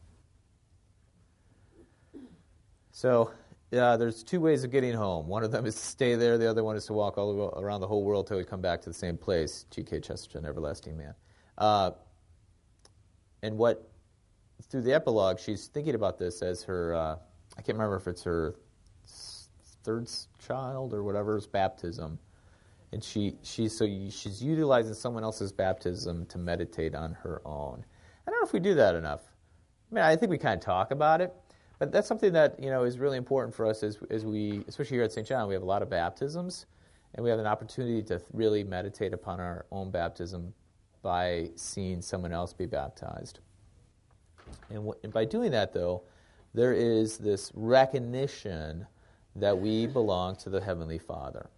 So, yeah, there's two ways of getting home. One of them is to stay there. The other one is to walk all the around the whole world till we come back to the same place. G.K. Chesterton, Everlasting Man. Uh, and what through the epilogue, she's thinking about this as her. Uh, I can't remember if it's her third child or whatever's baptism, and she she so she's utilizing someone else's baptism to meditate on her own. I don't know if we do that enough. I mean, I think we kind of talk about it, but that's something that you know is really important for us as as we, especially here at St. John, we have a lot of baptisms, and we have an opportunity to really meditate upon our own baptism by seeing someone else be baptized. And, wh- and by doing that, though, there is this recognition that we belong to the Heavenly Father.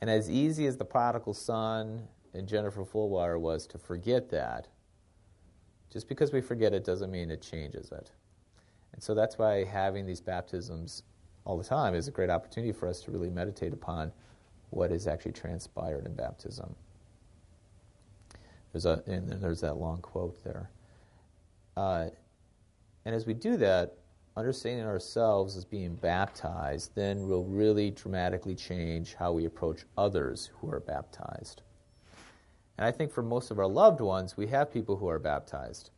And as easy as the prodigal son and Jennifer Fulwiler was to forget that, just because we forget it doesn't mean it changes it. And so that's why having these baptisms all the time is a great opportunity for us to really meditate upon what has actually transpired in baptism. There's a, and there's that long quote there. Uh, and as we do that, understanding ourselves as being baptized then will really dramatically change how we approach others who are baptized. And I think for most of our loved ones, we have people who are baptized,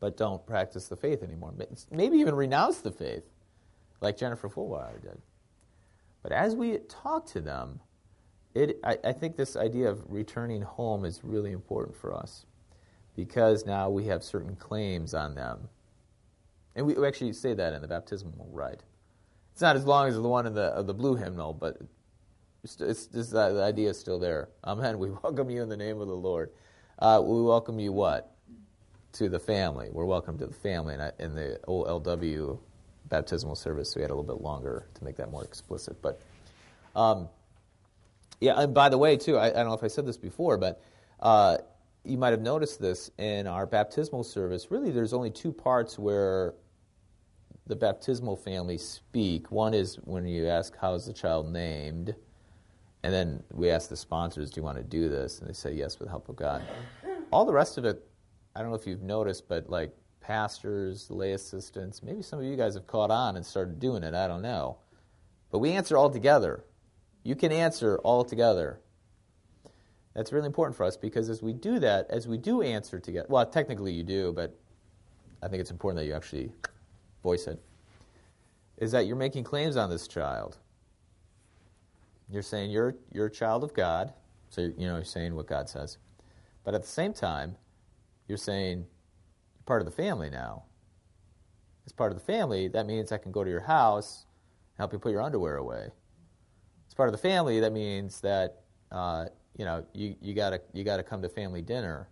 but don't practice the faith anymore. Maybe even renounce the faith, like Jennifer Fulwiler did. But as we talk to them, it, I, I think this idea of returning home is really important for us because now we have certain claims on them. And we, actually say that in the baptismal rite. It's not as long as the one in the, the blue hymnal, but It's, the idea is still there. Amen. We welcome you in the name of the Lord. Uh, we welcome you what? To the family. We're welcome to the family. And in the old LW baptismal service, we had a little bit longer to make that more explicit. But um, yeah, and by the way, too, I, I, don't know if I said this before, but uh, you might have noticed this in our baptismal service. Really, there's only two parts where the baptismal family speak. One is when you ask, How is the child named? And then we ask the sponsors, Do you want to do this? And they say, Yes, with the help of God. All the rest of it, I don't know if you've noticed, but like pastors, lay assistants, maybe some of you guys have caught on and started doing it. I don't know. But we answer all together. You can answer all together. That's really important for us because as we do that, as we do answer together, well, technically you do, but I think it's important that you actually voice it, is that you're making claims on this child. You're saying you're, you're a child of God, so you know, you're saying what God says. But at the same time, you're saying you're part of the family now. As part of the family, that means I can go to your house and help you put your underwear away As part of the family, that means that uh, you know you, you gotta you gotta come to family dinner.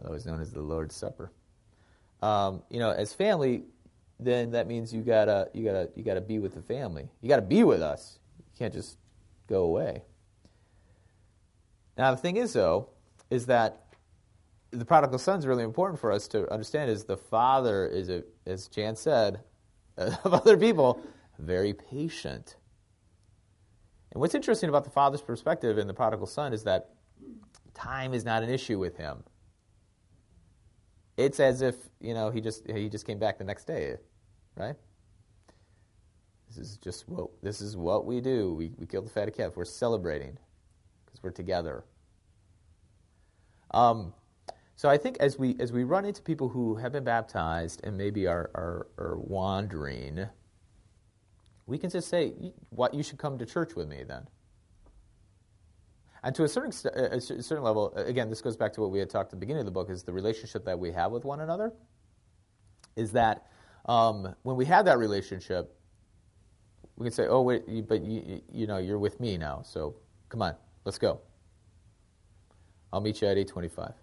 Otherwise known as the Lord's Supper. Um, you know, as family, then that means you gotta you gotta you gotta be with the family. You gotta be with us. You can't just go away. Now the thing is though, is that the prodigal son is really important for us to understand is the father is a, as Jan said, of other people very patient. And what's interesting about the father's perspective in the prodigal son is that time is not an issue with him. It's as if, you know, he just he just came back the next day, right? This is just what this is what we do. We we kill the fatted calf. We're celebrating because we're together. Um, so I think as we as we run into people who have been baptized and maybe are are, are wandering, we can just say, "What you should come to church with me then." And to a certain a certain level, again, this goes back to what we had talked at the beginning of the book: is the relationship that we have with one another. Is that um, when we have that relationship, we can say, "Oh, wait, but you, you know, you're with me now, so come on, let's go. I'll meet you at eight twenty-five.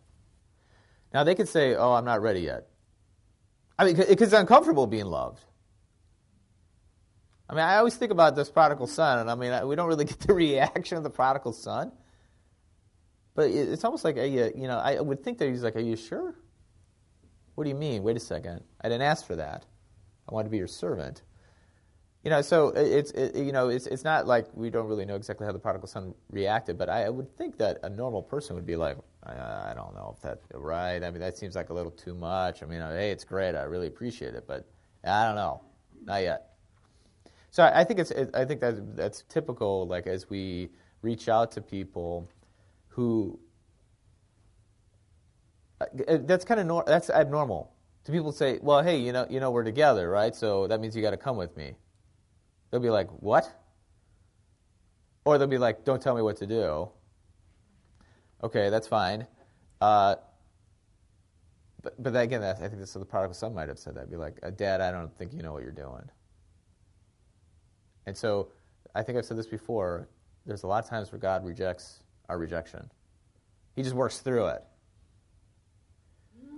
Now they could say, "Oh, I'm not ready yet." I mean, because it's uncomfortable being loved. I mean, I always think about this prodigal son, and I mean, we don't really get the reaction of the prodigal son. But it's almost like, you know, I would think that he's like, Are you sure? What do you mean? Wait a second. I didn't ask for that. I want to be your servant. You know, so it's it, you know it's it's not like we don't really know exactly how the prodigal son reacted, but I would think that a normal person would be like, I, I don't know if that's right. I mean, that seems like a little too much. I mean, hey, it's great. I really appreciate it, but I don't know, not yet. So I think it's I think that that's typical. Like as we reach out to people who uh, that's kind of nor- that's abnormal. To people say, well, hey, you know, you know, we're together, right? So that means you got to come with me. They'll be like, what? Or they'll be like, don't tell me what to do. Okay, that's fine. Uh, but, but again, I think this is the prodigal son might have said that. Be like, Dad, I don't think you know what you're doing. And so I think I've said this before there's a lot of times where God rejects our rejection, He just works through it.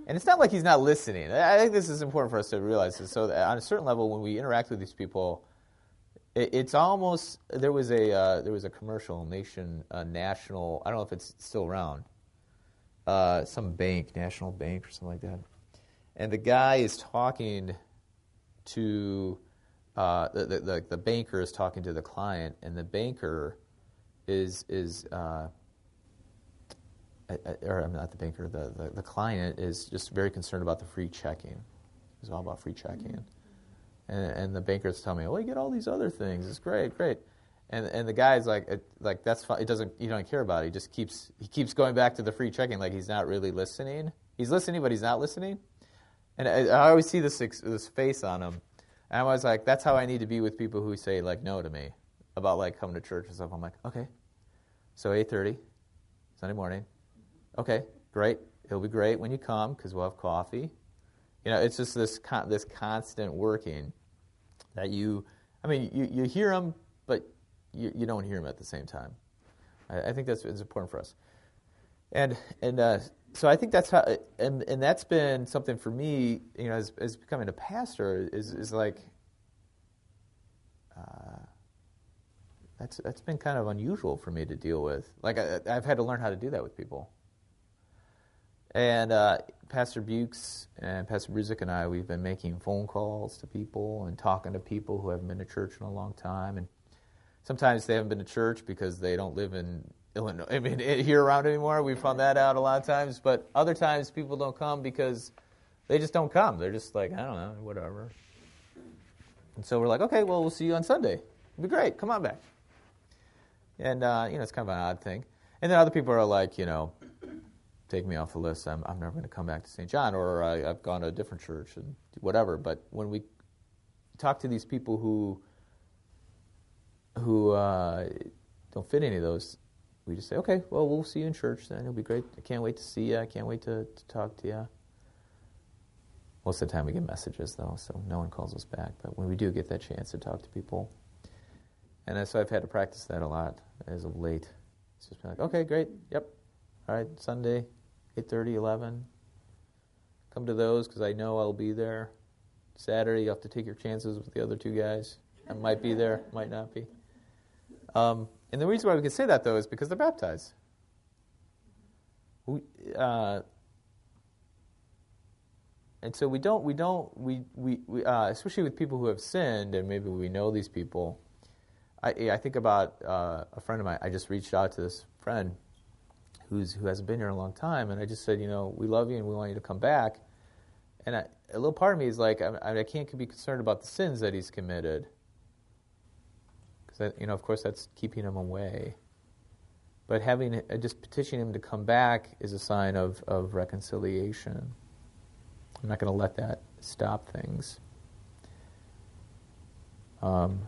And it's not like He's not listening. I think this is important for us to realize. So, on a certain level, when we interact with these people, it's almost there was a uh, there was a commercial nation uh, national I don't know if it's still around uh, some bank national bank or something like that and the guy is talking to uh, the, the, the, banker is talking to the client, and the banker is is uh, or I'm not the banker. The, the, the client is just very concerned about the free checking. It's all about free checking, mm-hmm. and and the banker's telling me, "Oh, you get all these other things. It's great, great." And and the guy's like, it, like that's fine. It doesn't. You don't care about it. He just keeps he keeps going back to the free checking, like he's not really listening. He's listening, but he's not listening. And I, I always see this this face on him and I was like, that's how I need to be with people who say like no to me about like coming to church and stuff. I'm like, okay, so 8:30 Sunday morning. Okay, great. It'll be great when you come because we'll have coffee. You know, it's just this con- this constant working that you I mean, you, you hear them, but you, you don't hear them at the same time. I, I think that's it's important for us. And and uh, so I think that's how, and and that's been something for me, you know, as, as becoming a pastor is is like. Uh, that's that's been kind of unusual for me to deal with. Like I, I've had to learn how to do that with people. And uh, Pastor Bukes and Pastor Bruzik and I, we've been making phone calls to people and talking to people who haven't been to church in a long time. And sometimes they haven't been to church because they don't live in Illinois, I mean, here around anymore. We found that out a lot of times. But other times people don't come because they just don't come. They're just like, I don't know, whatever. And so we're like, okay, well, we'll see you on Sunday. It'll be great. Come on back. And, uh, you know, it's kind of an odd thing. And then other people are like, you know, take me off the list. I'm, I'm never going to come back to St. John, or I, have gone to a different church and whatever. But when we talk to these people who who uh, don't fit any of those, we just say, okay, well, we'll see you in church then. It'll be great. I can't wait to see you. I can't wait to, to talk to you. Most of the time we get messages, though, so no one calls us back. But when we do get that chance to talk to people, and so I've had to practice that a lot as of late. It's just been like, okay, great, yep, all right, Sunday, 8.30, 11. Come to those because I know I'll be there. Saturday, you have to take your chances with the other two guys. I might be there, might not be. Um, and the reason why we can say that, though, is because they're baptized. We, uh, and so we don't, we don't, we, we, we uh, especially with people who have sinned, and maybe we know these people. I, I think about uh, a friend of mine. I just reached out to this friend who's who hasn't been here a long time, and I just said, you know, we love you and we want you to come back. And I, a little part of me is like, I, I can't be concerned about the sins that he's committed, because you know, of course, that's keeping him away. But having uh, just petitioning him to come back is a sign of, of reconciliation. I'm not going to let that stop things. Um,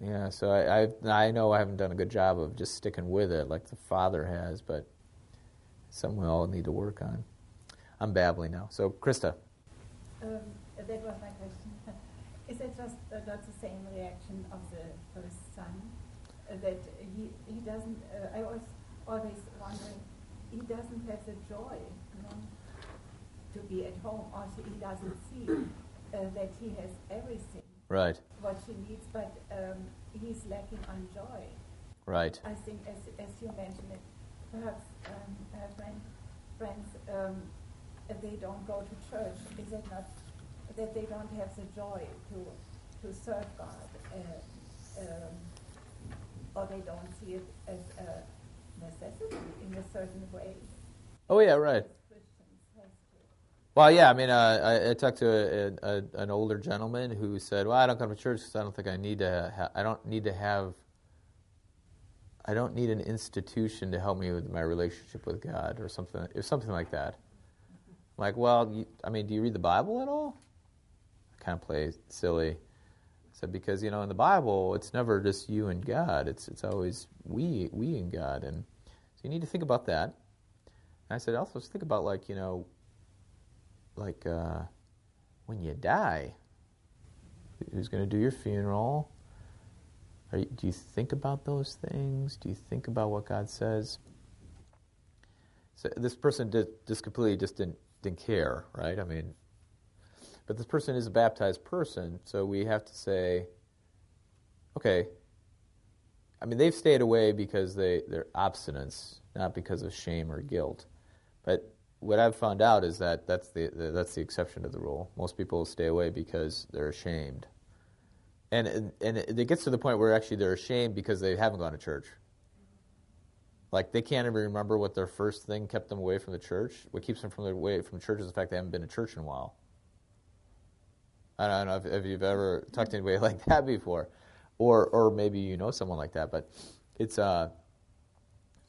yeah, so I, I, I know I haven't done a good job of just sticking with it like the father has, but something we all need to work on. I'm babbling now. So, Krista. Um, that was my question. Is it just uh, not the same reaction of the first son? Uh, that he, he doesn't, uh, I was always wondering, he doesn't have the joy you know, to be at home, or he doesn't see uh, that he has everything. Right. What she needs, but um, he's lacking on joy. Right. I think, as, as you mentioned it, perhaps um, uh, friend, friends, um, they don't go to church. Is it not that they don't have the joy to to serve God, uh, um, or they don't see it as a necessity in a certain way? Oh yeah, right. Well, yeah, I mean, uh, I, I, talked to a, a, an older gentleman who said, "Well, I don't come to church because I don't think I need to. Ha- I don't need to have. I don't need an institution to help me with my relationship with God, or something, or something like that." I'm like, well, you, I mean, do you read the Bible at all? I kind of play silly. I said because you know in the Bible it's never just you and God. It's it's always we we and God, and so you need to think about that. And I said also think about like you know like uh, when you die, who's going to do your funeral? You, do you think about those things? Do you think about what God says? So this person did, just completely just didn't didn't care, right? I mean, but this person is a baptized person, so we have to say, okay. I mean, they've stayed away because they their abstinence, not because of shame or guilt. But what I've found out is that that's the, the, that's the exception to the rule. Most people stay away because they're ashamed, and and it gets to the point where actually they're ashamed because they haven't gone to church. Like they can't even remember what their first thing kept them away from the church. What keeps them from the way from church is the fact they haven't been to church in a while. I don't know if, if you've ever talked to anybody like that before, or or maybe you know someone like that, but it's uh.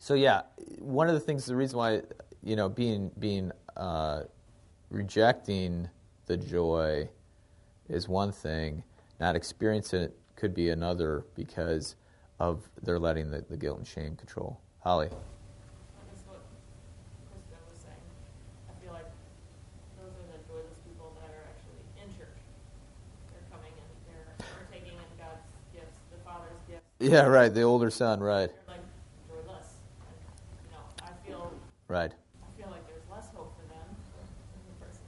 So yeah, one of the things, the reason why you know, being being uh, rejecting the joy is one thing. Not experiencing it could be another because of they're letting the, the guilt and shame control. Holly. those are the joyless people that are actually in church. They're coming and they're they're taking in God's gifts, the father's gifts. Yeah, right. The older son, right, like joyless. You know, I feel right. I feel like there's less hope for them than the person.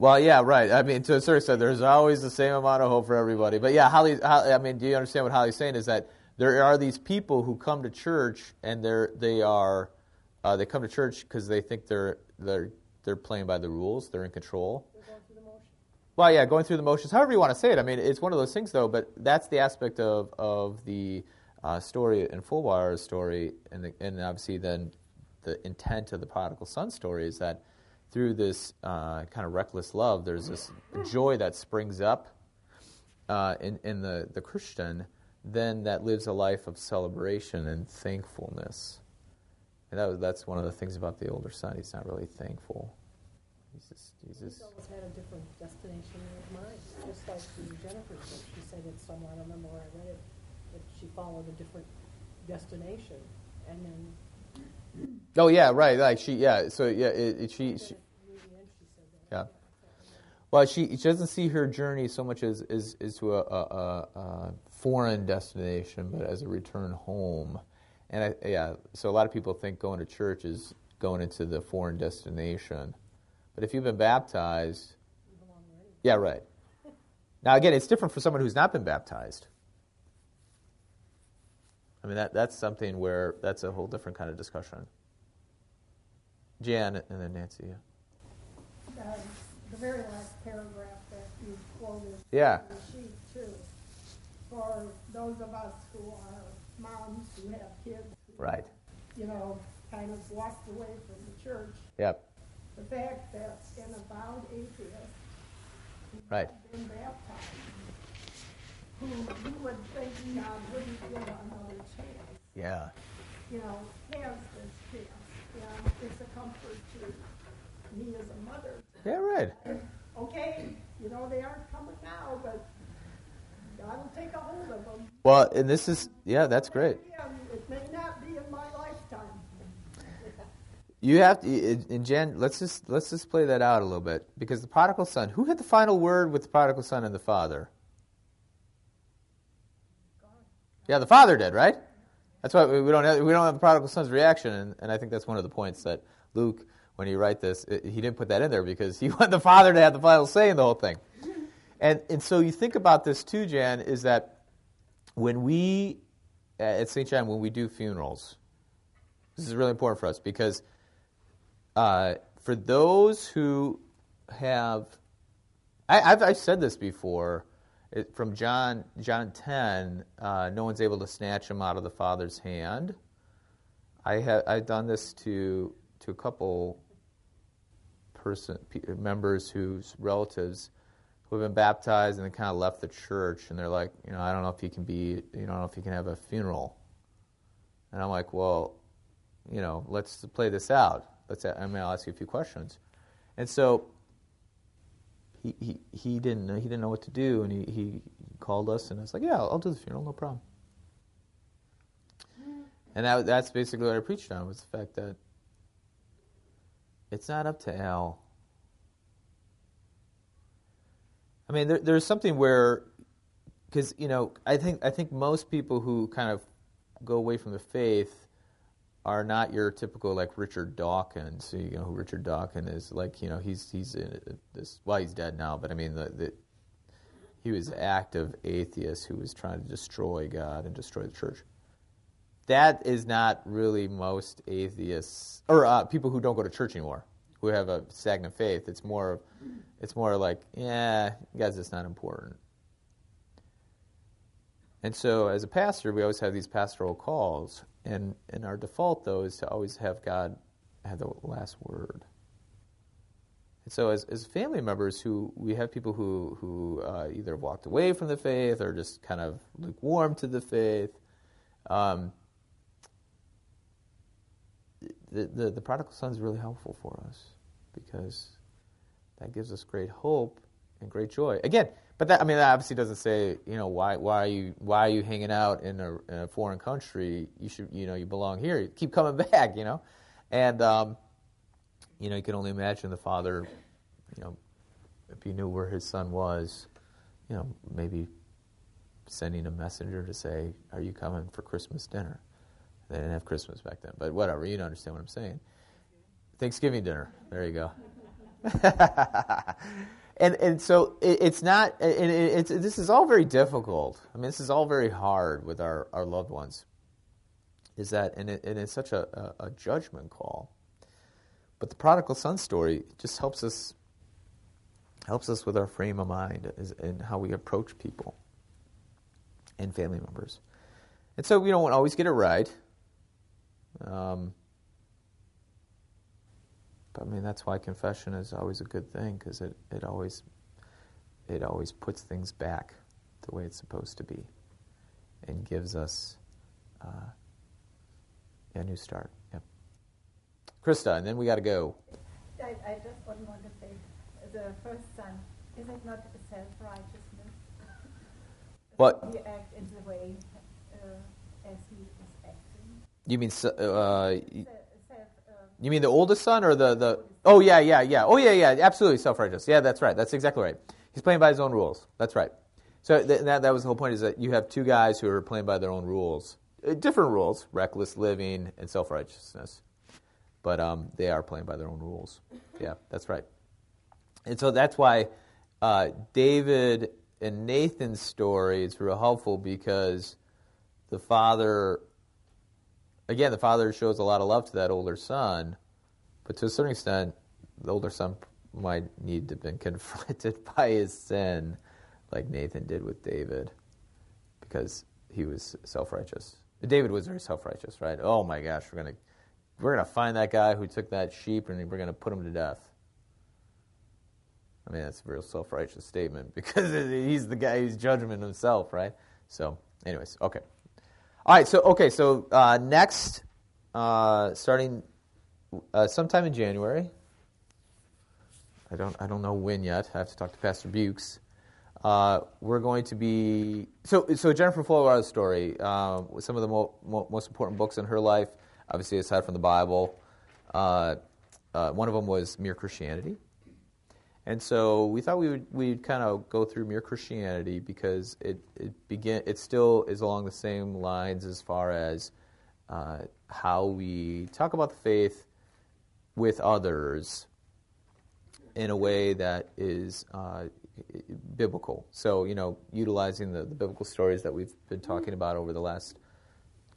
Well, yeah, right. I mean, to a certain extent, there's always the same amount of hope for everybody. But yeah, Holly, Holly I mean, do you understand what Holly's saying? Is that there are these people who come to church and they're they are uh, they come to church because they think they're they're they're playing by the rules, they're in control. We're going through the motion. Well, yeah, going through the motions, however you want to say it. I mean, it's one of those things, though. But that's the aspect of of the uh, story in Fulwiler's story, and the, and obviously then the intent of the prodigal son story is that through this uh, kind of reckless love, there's this joy that springs up uh, in in the the Christian, then that lives a life of celebration and thankfulness. And that was, that's one of the things about the older son. He's not really thankful. He's just, he's He's always had a different destination in mind, just like the Jennifer's book. She said it somewhere, I don't remember where I read it, that she followed a different destination, and then Oh yeah, right. Like she, yeah. So yeah, it, it, she, she, near the end she said that. Yeah. I can't remember. well, she, she doesn't see her journey so much as as, as to a, a, a, a foreign destination, but as a return home. And I, yeah, so a lot of people think going to church is going into the foreign destination, but if you've been baptized, You yeah, right. Now again, it's different for someone who's not been baptized. I mean that that's something where that's a whole different kind of discussion. Jan and then Nancy. Yeah. Uh, The very last paragraph that you quoted. Yeah. on The sheet too. For those of us who are moms who have kids. Right. You know, kind of walked away from the church. Yep. The fact that an avowed atheist Right. been baptized, who you would think God wouldn't give another chance, Yeah. you know, has this chance. And it's a comfort to me as a mother. Yeah. Right. Okay, you know, they aren't coming now, but God will take a hold of them. Well, and this is yeah, that's great. Um, it may not be in my lifetime. You have to, and Jen, let's just let's just play that out a little bit because the prodigal son. Who had the final word with the prodigal son and the father? Yeah, the father did, right? That's why we don't have, we don't have the prodigal son's reaction, and, and I think that's one of the points that Luke, when he write this, it, he didn't put that in there because he wanted the father to have the final say in the whole thing. And and so you think about this too, Jan, is that when we at St. John when we do funerals, this is really important for us because uh, for those who have, I, I've said this before, it, from John John ten, uh, no one's able to snatch him out of the Father's hand. I have I've done this to to a couple person members whose relatives who have been baptized and then kind of left the church, and they're like, you know, I don't know if he can be, you know, I don't know if he can have a funeral. And I'm like, well, you know, let's play this out. Let's. I mean, I'll ask you a few questions. And so he he, he didn't know, he didn't know what to do, and he, he called us, and I was like, yeah, I'll, I'll do the funeral, no problem. Mm. And that, that's basically what I preached on was the fact that it's not up to Al. I mean, there, there's something where, because you know, I think I think most people who kind of go away from the faith are not your typical like Richard Dawkins. So, you know who Richard Dawkins is? Like you know he's he's in this. Well, he's dead now, but I mean the, the he was active atheist who was trying to destroy God and destroy the church. That is not really most atheists or uh, people who don't go to church anymore, who have a stagnant faith. It's more, it's more like, yeah, God's just not important. And so, as a pastor, we always have these pastoral calls, and, and our default, though, is to always have God have the last word. And so, as, as family members, who we have people who, who uh, either walked away from the faith or just kind of lukewarm to the faith, um, the, the, the prodigal son is really helpful for us because that gives us great hope and great joy. Again, but that I mean that obviously doesn't say you know why why are you why are you hanging out in a, in a foreign country? You should you know you belong here. Keep coming back, you know, and um, you know you can only imagine the father, you know, if he knew where his son was, you know maybe sending a messenger to say, Are you coming for Christmas dinner? They didn't have Christmas back then, but whatever, you understand what I'm saying. Thanksgiving dinner. There you go. and and so it, it's not. It, it's this is all very difficult. I mean, this is all very hard with our, our loved ones. Is that and, it, and it's such a, a, a judgment call. But the prodigal son story just helps us helps us with our frame of mind and how we approach people and family members. And so we don't always get it right. Um, I mean, that's why confession is always a good thing because it, it always it always puts things back the way it's supposed to be and gives us uh, a new start. Yep. Krista, and then we got to go. I, I just want to say the first son, is it not self righteousness? What? He act in the way uh, as he is acting. You mean uh, you mean the oldest son or the, the oh yeah yeah yeah. Oh yeah yeah. Absolutely self righteous yeah that's right. That's exactly right. He's playing by his own rules. That's right. So th- that that was the whole point is that you have two guys who are playing by their own rules. Uh, different rules reckless living and self righteousness but um, they are playing by their own rules. Yeah that's right. And so that's why uh, David and Nathan's story is real helpful because the father again, the father shows a lot of love to that older son, but to a certain extent, the older son might need to have been confronted by his sin, like Nathan did with David, because he was self-righteous. David was very self-righteous, right? Oh my gosh, we're gonna we're gonna find that guy who took that sheep and we're gonna put him to death. I mean, that's a real self-righteous statement because he's the guy who's judgment himself, right? So, anyways, okay. All right, so okay, so uh, next, uh, starting uh, sometime in January. I don't I don't know when yet. I have to talk to Pastor Bukes. Uh, we're going to be so so Jennifer Fulwiler's story. Uh, some of the mo- mo- most important books in her life, obviously aside from the Bible. Uh, one of them was Mere Christianity. And so we thought we would we'd kind of go through mere Christianity because it it begin it still is along the same lines as far as uh, how we talk about the faith with others in a way that is uh, biblical. So you know, utilizing the, the biblical stories that we've been talking about over the last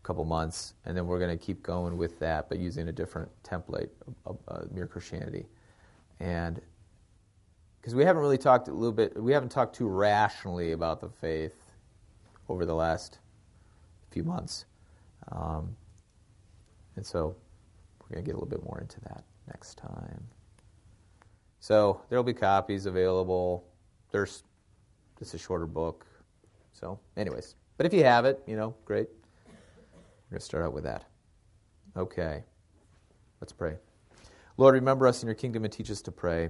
couple months, and then we're going to keep going with that, but using a different template of, of uh, mere Christianity. And because we haven't really talked a little bit, we haven't talked too rationally about the faith over the last few months. Um, and so we're going to get a little bit more into that next time. So there'll be copies available. There's just a shorter book. So, anyways, but if you have it, you know, great. We're going to start out with that. Okay. Let's pray. Lord, remember us in your kingdom and teach us to pray.